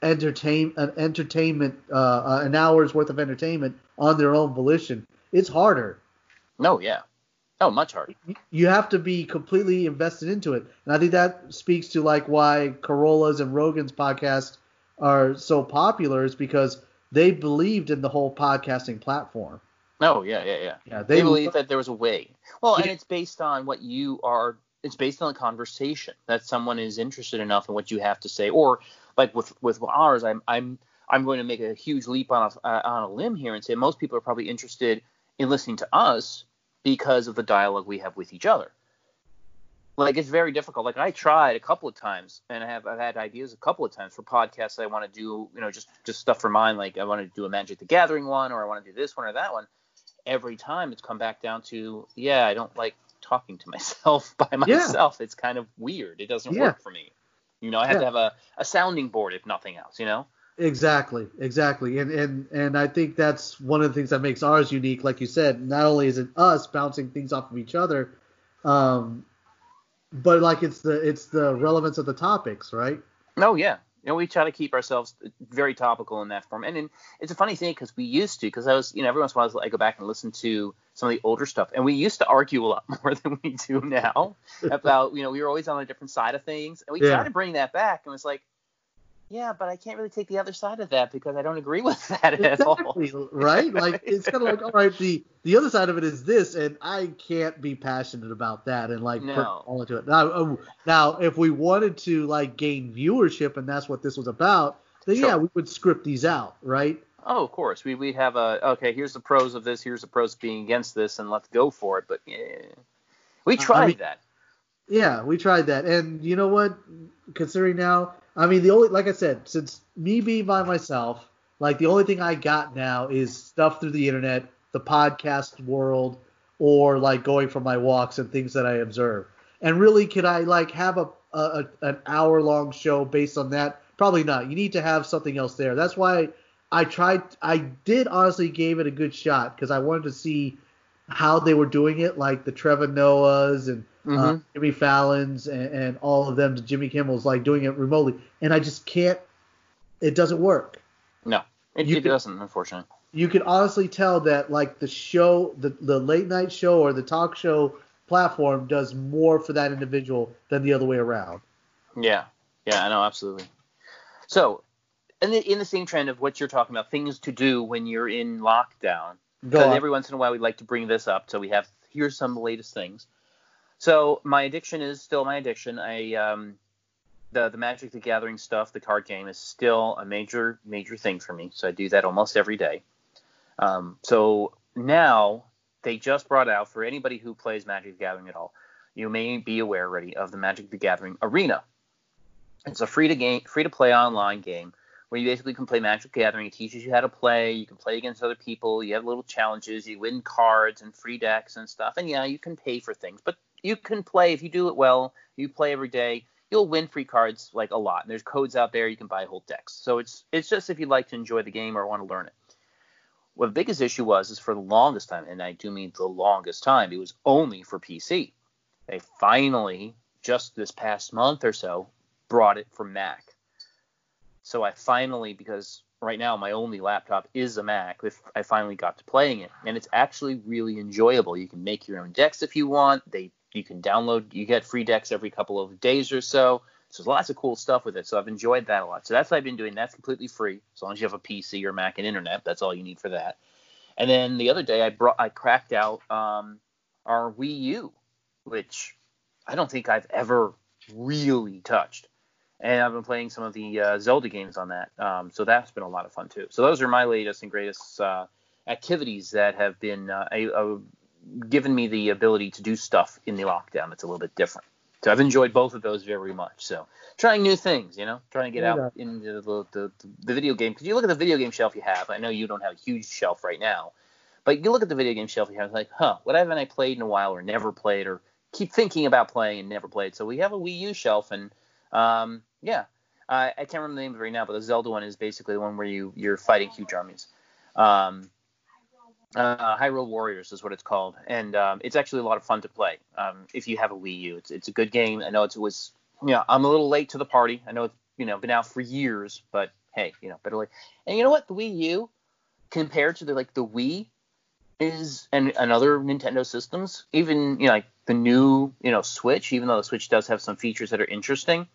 entertain an entertainment uh, an hour's worth of entertainment on their own volition. It's harder. no yeah oh much harder You have to be completely invested into it, and I think that speaks to like why Carolla's and Rogan's podcast are so popular is because they believed in the whole podcasting platform. oh yeah yeah yeah Yeah, they, they, believe that there was a way. Well, and it's based on what you are it's based on a conversation that someone is interested enough in what you have to say, or like with with ours, I'm I'm I'm going to make a huge leap on a uh, on a limb here and say most people are probably interested in listening to us because of the dialogue we have with each other. Like it's very difficult. Like I tried a couple of times, and I have I've had ideas a couple of times for podcasts I want to do. You know, just just stuff for mine. Like I want to do a Magic the Gathering one, or I want to do this one or that one. Every time it's come back down to yeah, I don't like talking to myself by myself. Yeah. It's kind of weird. It doesn't yeah. work for me. You know, I have yeah. to have a, a sounding board if nothing else. You know. Exactly, exactly, and and and I think that's one of the things that makes ours unique. Like you said, not only is it us bouncing things off of each other, um, but like it's the it's the relevance of the topics, right? Oh yeah, you know we try to keep ourselves very topical in that form, and, and it's a funny thing because we used to because I was you know every once in a while I go back and listen to some of the older stuff, and we used to argue a lot more than we do now about you know we were always on a different side of things, and we yeah. tried to bring that back, and was like yeah, but I can't really take the other side of that because I don't agree with that exactly, at all. right? Like it's kind of like, all right, the the other side of it is this, and I can't be passionate about that and like no. put all into it. Now, oh, now, if we wanted to like gain viewership, and that's what this was about, then sure. yeah, we would script these out, right? Oh, of course. We we'd have a okay. Here's the pros of this. Here's the pros of being against this, and let's go for it. But yeah, we tried I mean, that. Yeah, we tried that, and you know what? Considering now I mean, the only like I said, since me being by myself, like the only thing I got now is stuff through the internet, the podcast world, or like going for my walks and things that I observe. And really, could I like have a, a an hour long show based on that? Probably not. You need to have something else there. That's why I tried. I did honestly gave it a good shot because I wanted to see how they were doing it, like the Trevor Noahs and uh, mm-hmm. uh, Jimmy Fallon's and, and, all of them, Jimmy Kimmel's like doing it remotely, and I just can't. It doesn't work. No, it, it doesn't, unfortunately. You can honestly tell that like the show, the the late night show or the talk show platform does more for that individual than the other way around. Yeah, yeah, I know, absolutely. So, in the, in the same trend of what you're talking about, things to do when you're in lockdown. Because every once in a while we'd like to bring this up, so we have here's some of the latest things. So my addiction is still my addiction. I um, the the Magic the Gathering stuff, the card game, is still a major major thing for me. So I do that almost every day. Um, so now they just brought out for anybody who plays Magic the Gathering at all, you may be aware already of the Magic the Gathering Arena. It's a free to game, free to play online game where you basically can play Magic the Gathering. It teaches you how to play. You can play against other people. You have little challenges. You win cards and free decks and stuff. And yeah, you can pay for things, but you can play if you do it well. You play every day. You'll win free cards like a lot. And there's codes out there you can buy whole decks. So it's it's just if you'd like to enjoy the game or want to learn it. What the biggest issue was is for the longest time, and I do mean the longest time, it was only for PC. They finally, just this past month or so, brought it for Mac. So I finally, because right now my only laptop is a Mac. I finally got to playing it, and it's actually really enjoyable. You can make your own decks if you want. They you can download. You get free decks every couple of days or so. So there's lots of cool stuff with it. So I've enjoyed that a lot. So that's what I've been doing. That's completely free as long as you have a PC or Mac and internet. That's all you need for that. And then the other day I brought I cracked out um, our Wii U, which I don't think I've ever really touched. And I've been playing some of the uh, Zelda games on that. Um, so that's been a lot of fun too. So those are my latest and greatest uh, activities that have been uh, a, a given me the ability to do stuff in the lockdown that's a little bit different. So I've enjoyed both of those very much. So trying new things, you know, trying to get out into the, the, the video game. Because you look at the video game shelf you have. I know you don't have a huge shelf right now, but you look at the video game shelf you have. Like, huh, what haven't I played in a while, or never played, or keep thinking about playing and never played. So we have a Wii U shelf, and um, yeah, I can't remember the name of it right now, but the Zelda one is basically the one where you you're fighting huge armies. Um, uh, Hyrule Warriors is what it's called, and um, it's actually a lot of fun to play. Um, if you have a Wii U, it's it's a good game. I know it was, you know, I'm a little late to the party. I know it's you know been out for years, but hey, you know, better late. And you know what? The Wii U, compared to the like the Wii, is and, and other Nintendo systems, even you know like the new you know Switch, even though the Switch does have some features that are interesting,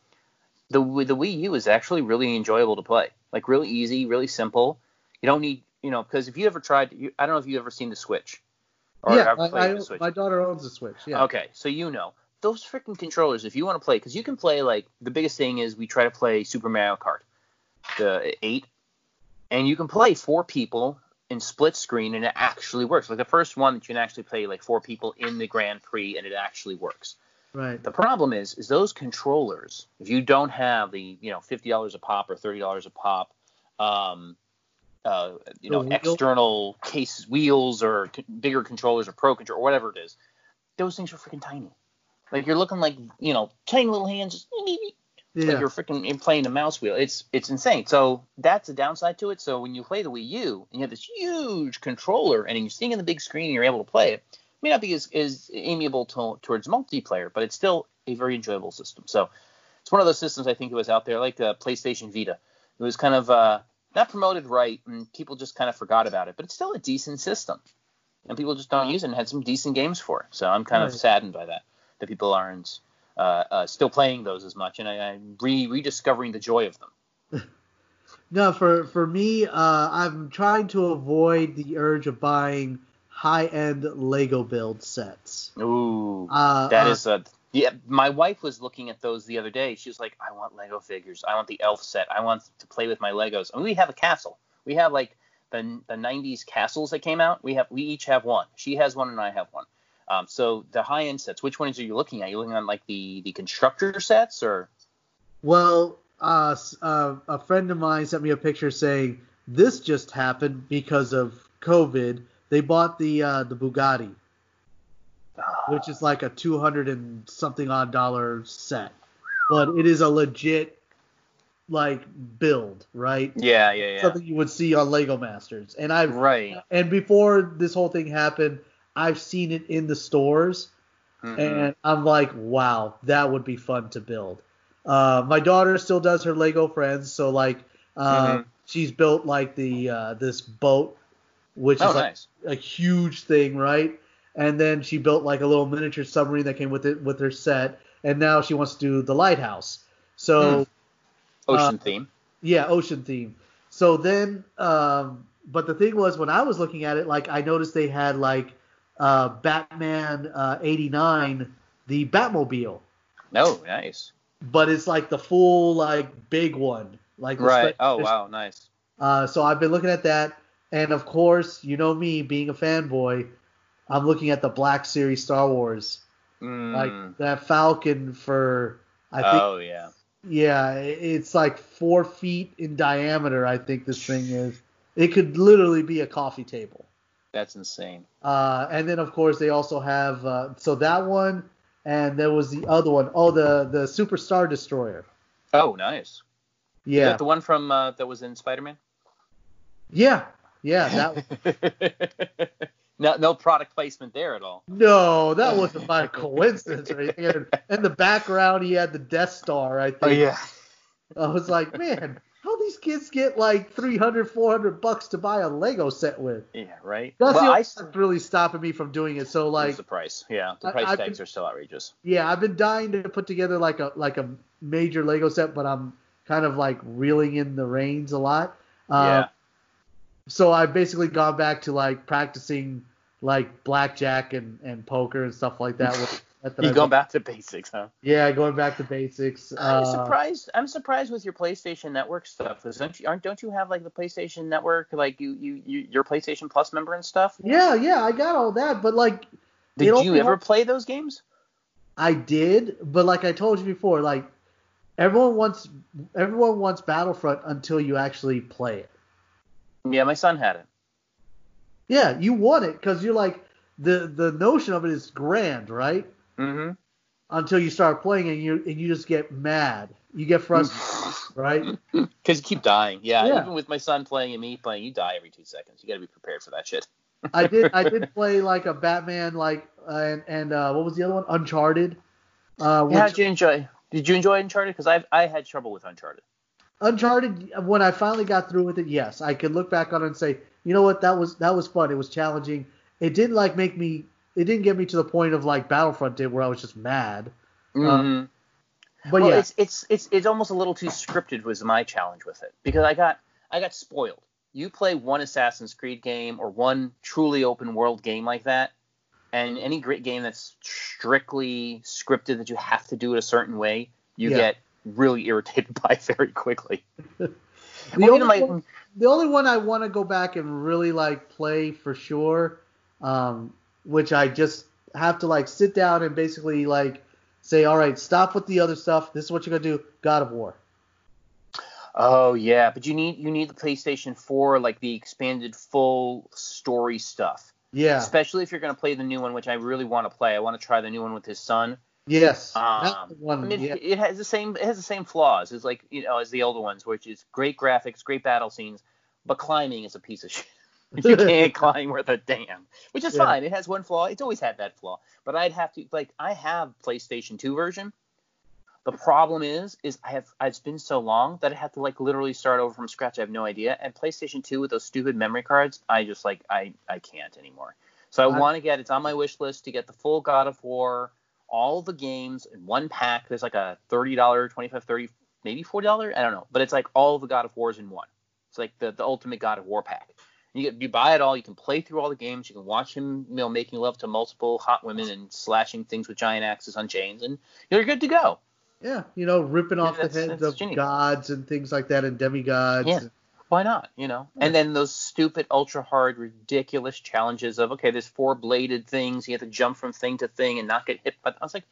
the the Wii U is actually really enjoyable to play. Like really easy, really simple. You don't need you know, because if you ever tried, you, I don't know if you've ever seen the Switch. yeah, I, I, Switch. my daughter owns a Switch. Yeah. Okay, so you know, those freaking controllers. If you want to play, because you can play like the biggest thing is we try to play Super Mario Kart, the eight, and you can play four people in split screen, and it actually works. Like the first one that you can actually play like four people in the Grand Prix, and it actually works. Right. The problem is, is those controllers. If you don't have the, you know, fifty dollars a pop or thirty dollars a pop, um, uh, you know, wheel? external case wheels or c- bigger controllers or pro controller or whatever it is, those things are freaking tiny. Like you're looking like, you know, tiny little hands, Yeah. like you're freaking playing a mouse wheel. It's it's insane. So that's a downside to it. So when you play the Wii U and you have this huge controller and you're seeing in the big screen and you're able to play it may not be as, as amiable to, towards multiplayer, but it's still a very enjoyable system. So it's one of those systems I think it was out there, like the PlayStation Vita. It was kind of uh, not promoted right, and people just kind of forgot about it. But it's still a decent system, and people just don't use it and had some decent games for it. So I'm kind of saddened by that that people aren't uh, uh, still playing those as much, and I, I'm re- rediscovering the joy of them. No, for for me, uh, I'm trying to avoid the urge of buying high-end Lego build sets. Ooh, Uh, that uh, is a yeah. My wife was looking at those the other day. She was like, "I want Lego figures. I want the Elf set. I want to play with my Legos." I mean, we have a castle. We have like the the '90s castles that came out. We have we each have one. She has one and I have one. Um, so the high end sets. Which ones are you looking at? Are you looking at like the the constructor sets or? Well, uh, uh, a friend of mine sent me a picture saying this just happened because of COVID. They bought the uh, the Bugatti, which is like a two hundred and something odd dollar set, but it is a legit like build, right? Yeah, yeah, yeah. Something you would see on Lego Masters. And I've Right. and before this whole thing happened, I've seen it in the stores, Mhm. and I'm like, wow, that would be fun to build. Uh, my daughter still does her Lego friends, so like, uh, Mhm. she's built like the uh, this boat, which oh, is like nice. a huge thing, right? And then she built like a little miniature submarine that came with it with her set, and now she wants to do the lighthouse. So Ocean uh, theme. yeah, ocean theme. So then, um, but the thing was, when I was looking at it, like I noticed they had like uh, Batman uh, '89, the Batmobile, Oh, nice. but it's like the full like big one, like Right. special Oh, wow, nice. Uh, so I've been looking at that, and of course, you know me being a fanboy, I'm looking at the Black Series Star Wars, Mm. like that Falcon for I think oh, yeah. yeah, it's like four feet in diameter. I think this thing is. It could literally be a coffee table. That's insane. Uh, and then of course they also have uh, so that one, and there was the other one. Oh, the the Super Star Destroyer. Oh, nice. Yeah, the one from uh, that was in Spider-Man? yeah, yeah. That no, no product placement there at all. no, that wasn't by coincidence or anything. And in the background, he had the Death Star. I think. Yeah. I was like, man, how these kids get like 300, 400 bucks to buy a Lego set with? Yeah, right. That's well, the I only s- thing really stopping me from doing it. So like like, the price. Yeah, the I- price I've tags been- are still outrageous. yeah, I've been dying to put together like a like a major Lego set, but I'm kind of like reeling in the reins a lot. Uh, yeah. So I've basically gone back to like practicing like blackjack and, and poker and stuff like that. With, that You I've- going back to basics, huh? Yeah, going back to basics. I'm Uh, surprised. I'm surprised with your PlayStation Network stuff. 'cause don't you aren't don't you have like the PlayStation Network, like you you, you your PlayStation Plus member and stuff? Yeah, yeah, I got all that, but like Did it you ever play those games? I did, but like I told you before, like everyone wants everyone wants Battlefront until you actually play it. Yeah, my son had it. Yeah, you want it because you're like the the notion of it is grand, right? Mm-hmm. Until you start playing and you and you just get mad, you get frustrated, right? Because you keep dying. Yeah, Yeah. even with my son playing and me playing, you die every two seconds. You got to be prepared for that shit. I did I did play like a Batman like uh, and and uh, what was the other one? Uncharted. Uh, Yeah, which did you enjoy? Did you enjoy Uncharted? Because I I had trouble with Uncharted. Uncharted when I finally got through with it, yes, I could look back on it and say, you know what, that was that was fun. It was challenging. It didn't like make me. It didn't get me to the point of like Battlefront did, where I was just mad. Mhm. But well, yeah, it's it's it's it's almost a little too scripted was my challenge with it because I got I got spoiled. You play one Assassin's Creed game or one truly open world game like that, And any great game that's strictly scripted that you have to do it a certain way, you Yeah. get really irritated by very quickly. The Well, only, my- one, the only one I want to go back and really like play for sure, um, which I just have to like sit down and basically like say, all right, stop with the other stuff. This is what you're gonna do. God of War. Oh yeah, but you need you need the PlayStation 4 like the expanded full story stuff. Yeah. Especially if you're going to play the new one, which I really want to play. I want to try the new one with his son. Yes. Um, one. I mean, yeah. it has the same it has the same flaws as like you know as the older ones, which is great graphics, great battle scenes, but climbing is a piece of shit. you can't climb worth a damn, which is Yeah. fine. It has one flaw. It's always had that flaw, but I'd have to like I have PlayStation 2 version. The problem is, is I have it's been so long that I have to like literally start over from scratch. I have no idea. And PlayStation 2 with those stupid memory cards, I just like I I can't anymore. So I I- want to get it's on my wish list to get the full God of War, all the games in one pack. There's like a thirty dollar, twenty five, thirty, maybe forty dollar, I don't know, but it's like all the God of Wars in one. It's like the the ultimate God of War pack. You get, you buy it all. You can play through all the games. You can watch him, you know, making love to multiple hot women and slashing things with giant axes on chains, and you're good to go. Yeah. You know, ripping off the heads of genius. gods and things like that and demigods. Yeah. Why not? You know. And then those stupid, ultra hard, ridiculous challenges of okay, there's four bladed things. You have to jump from thing to thing and not get hit. But I was like,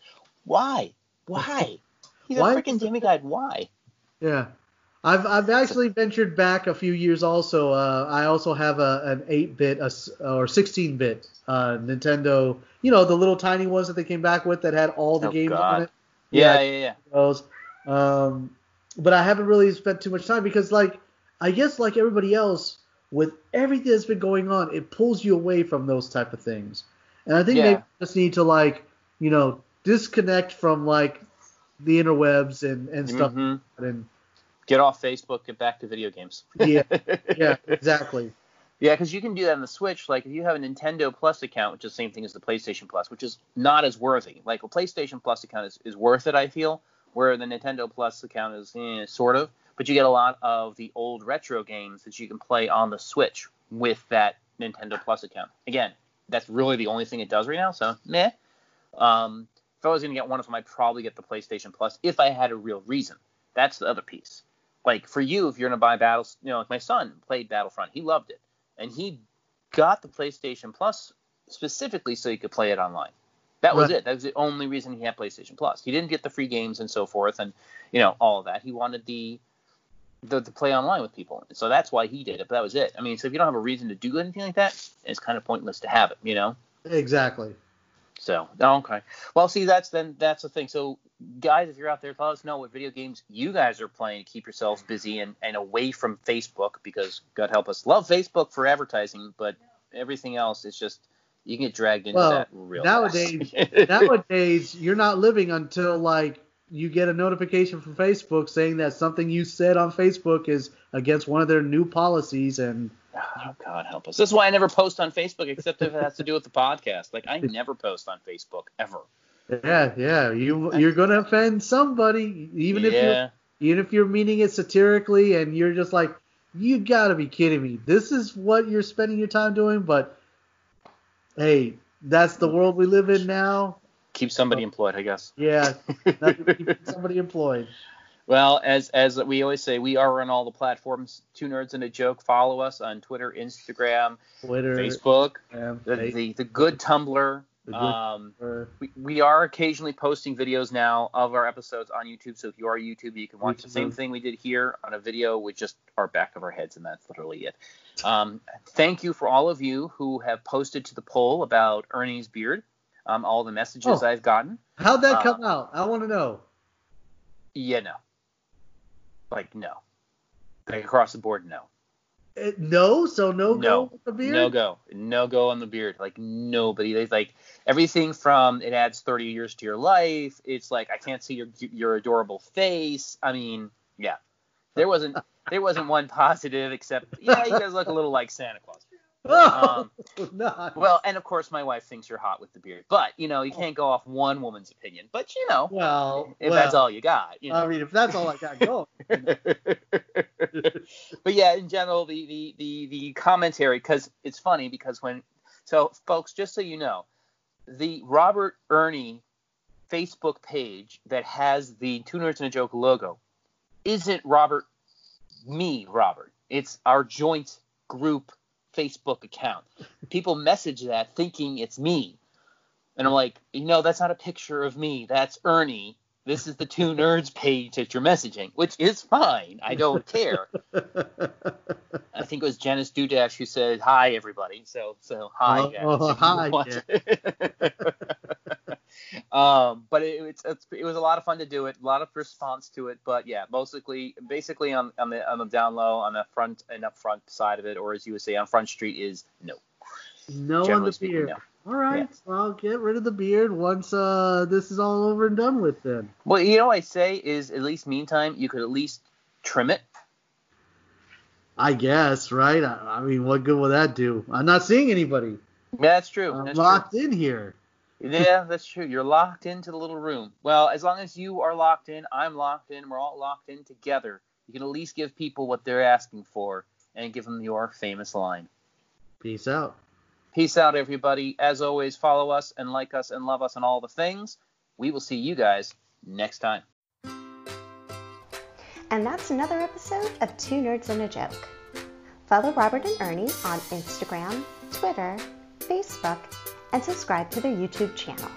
why? Why? He's Why- a freaking demigod. Why? Yeah. I've I've actually ventured back a few years. Also, uh, I also have a an 8-bit or 16-bit uh, Nintendo. You know, the little tiny ones that they came back with that had all the Oh, games God. on it. Yeah, Yeah. yeah, yeah. Those. Um, but I haven't really spent too much time because, like, I guess like everybody else, with everything that's been going on, it pulls you away from those type of things. And I think Yeah. you just need to like, you know, disconnect from like the interwebs and and stuff. hmm And Get off Facebook. Get back to video games. yeah, yeah, exactly. Yeah, because you can do that on the Switch. Like if you have a Nintendo Plus account, which is the same thing as the PlayStation Plus, which is not as worthy. Like a PlayStation Plus account is, is worth it, I feel, where the Nintendo Plus account is eh, sort of. But you get a lot of the old retro games that you can play on the Switch with that Nintendo Plus account. Again, that's really the only thing it does right now. So meh. Um, if I was gonna get one of them, I'd probably get the PlayStation Plus if I had a real reason. That's the other piece. Like for you, if you're gonna buy Battles, you know, like my son played Battlefront, he loved it, and he got the PlayStation Plus specifically so he could play it online. That was Right. it. That was the only reason he had PlayStation Plus. He didn't get the free games and so forth, and you know all of that. He wanted the the, the play online with people, so that's why he did it. But that was it. I mean, so if you don't have a reason to do anything like that, it's kind of pointless to have it, you know. Exactly. So oh, okay. Well, see, that's then that's the thing. So guys, if you're out there, let us know what video games you guys are playing to keep yourselves busy and, and away from Facebook because God help us, love Facebook for advertising, but everything else is just you can get dragged into Well, that real nowadays- Nowadays, you're not living until like you get a notification from Facebook saying that something you said on Facebook is against one of their new policies, and Oh God help us. This is why I never post on Facebook except if it has to do with the podcast. Like I never post on Facebook ever. yeah, yeah, you you're gonna offend somebody, even if you're even if you're meaning it satirically, and you're just like, you gotta be kidding me. This is what you're spending your time doing, but hey, that's the world we live in now. Keep somebody employed, I guess. Yeah, keep somebody employed. Well, as as we always say, we are on all the platforms. Two nerds and a joke. Follow us on Twitter, Instagram, Twitter, Facebook, um, the, Face- the the good Tumblr. the good- Um, we, we are occasionally posting videos now of our episodes on YouTube. So if you are a YouTuber, you can watch the same thing we did here on a video with just our back of our heads, and that's literally it. Um, thank you for all of you who have posted to the poll about Ernie's beard. Um, all the messages Oh. I've gotten. How'd that Uh, come out? I want to know. Yeah, no. Like no. Like across the board, no. It, no, so no, No. go with the beard. No go. No go on the beard. Like nobody. They like everything from it adds 30 years to your life. It's like I can't see your your adorable face. I mean, yeah. There wasn't there wasn't one positive except yeah, you guys look a little like Santa Claus. Um, oh, no. Well, and of course my wife thinks you're hot with the beard. But, you know, you can't go off one woman's opinion. But, you know, well, if well, that's all you got, you know. I mean, if that's all I got going. but yeah, in general, the the the, the commentary because it's funny because when so folks, just so you know, the Robert Ernie Facebook page that has the Two Nerds and a Joke logo isn't Robert, me, Robert. It's our joint group Facebook account. People message that thinking it's me. And I'm like, you know, that's not a picture of me. That's Ernie. This is the two nerds page that you're messaging, which is fine. I don't care. I think it was Janice Dudash who said hi everybody. So so hi. Oh, Janice, oh, hi, it. um, but it, it's, it's it was a lot of fun to do it. A lot of response to it. But yeah, basically basically on, on the on the down low on the front and up front side of it, or as you would say on Front Street is no. No on the speaking, beard. no. All right, Yeah. so I'll get rid of the beard once uh this is all over and done with. Then Well, you know what I say is at least meantime you could at least trim it. I guess, right? I, I mean, what good will that do? I'm not seeing anybody. Yeah, that's true. I'm That's locked in here. Yeah, that's true. You're locked into the little room. Well, as long as you are locked in, I'm locked in. We're all locked in together. You can at least give people what they're asking for and give them your famous line. Peace out. Peace out, everybody. As always, follow us and like us and love us and all the things. We will see you guys next time. And that's another episode of Two Nerds and a Joke. Follow Robert and Ernie on Instagram, Twitter, Facebook, and subscribe to their YouTube channel.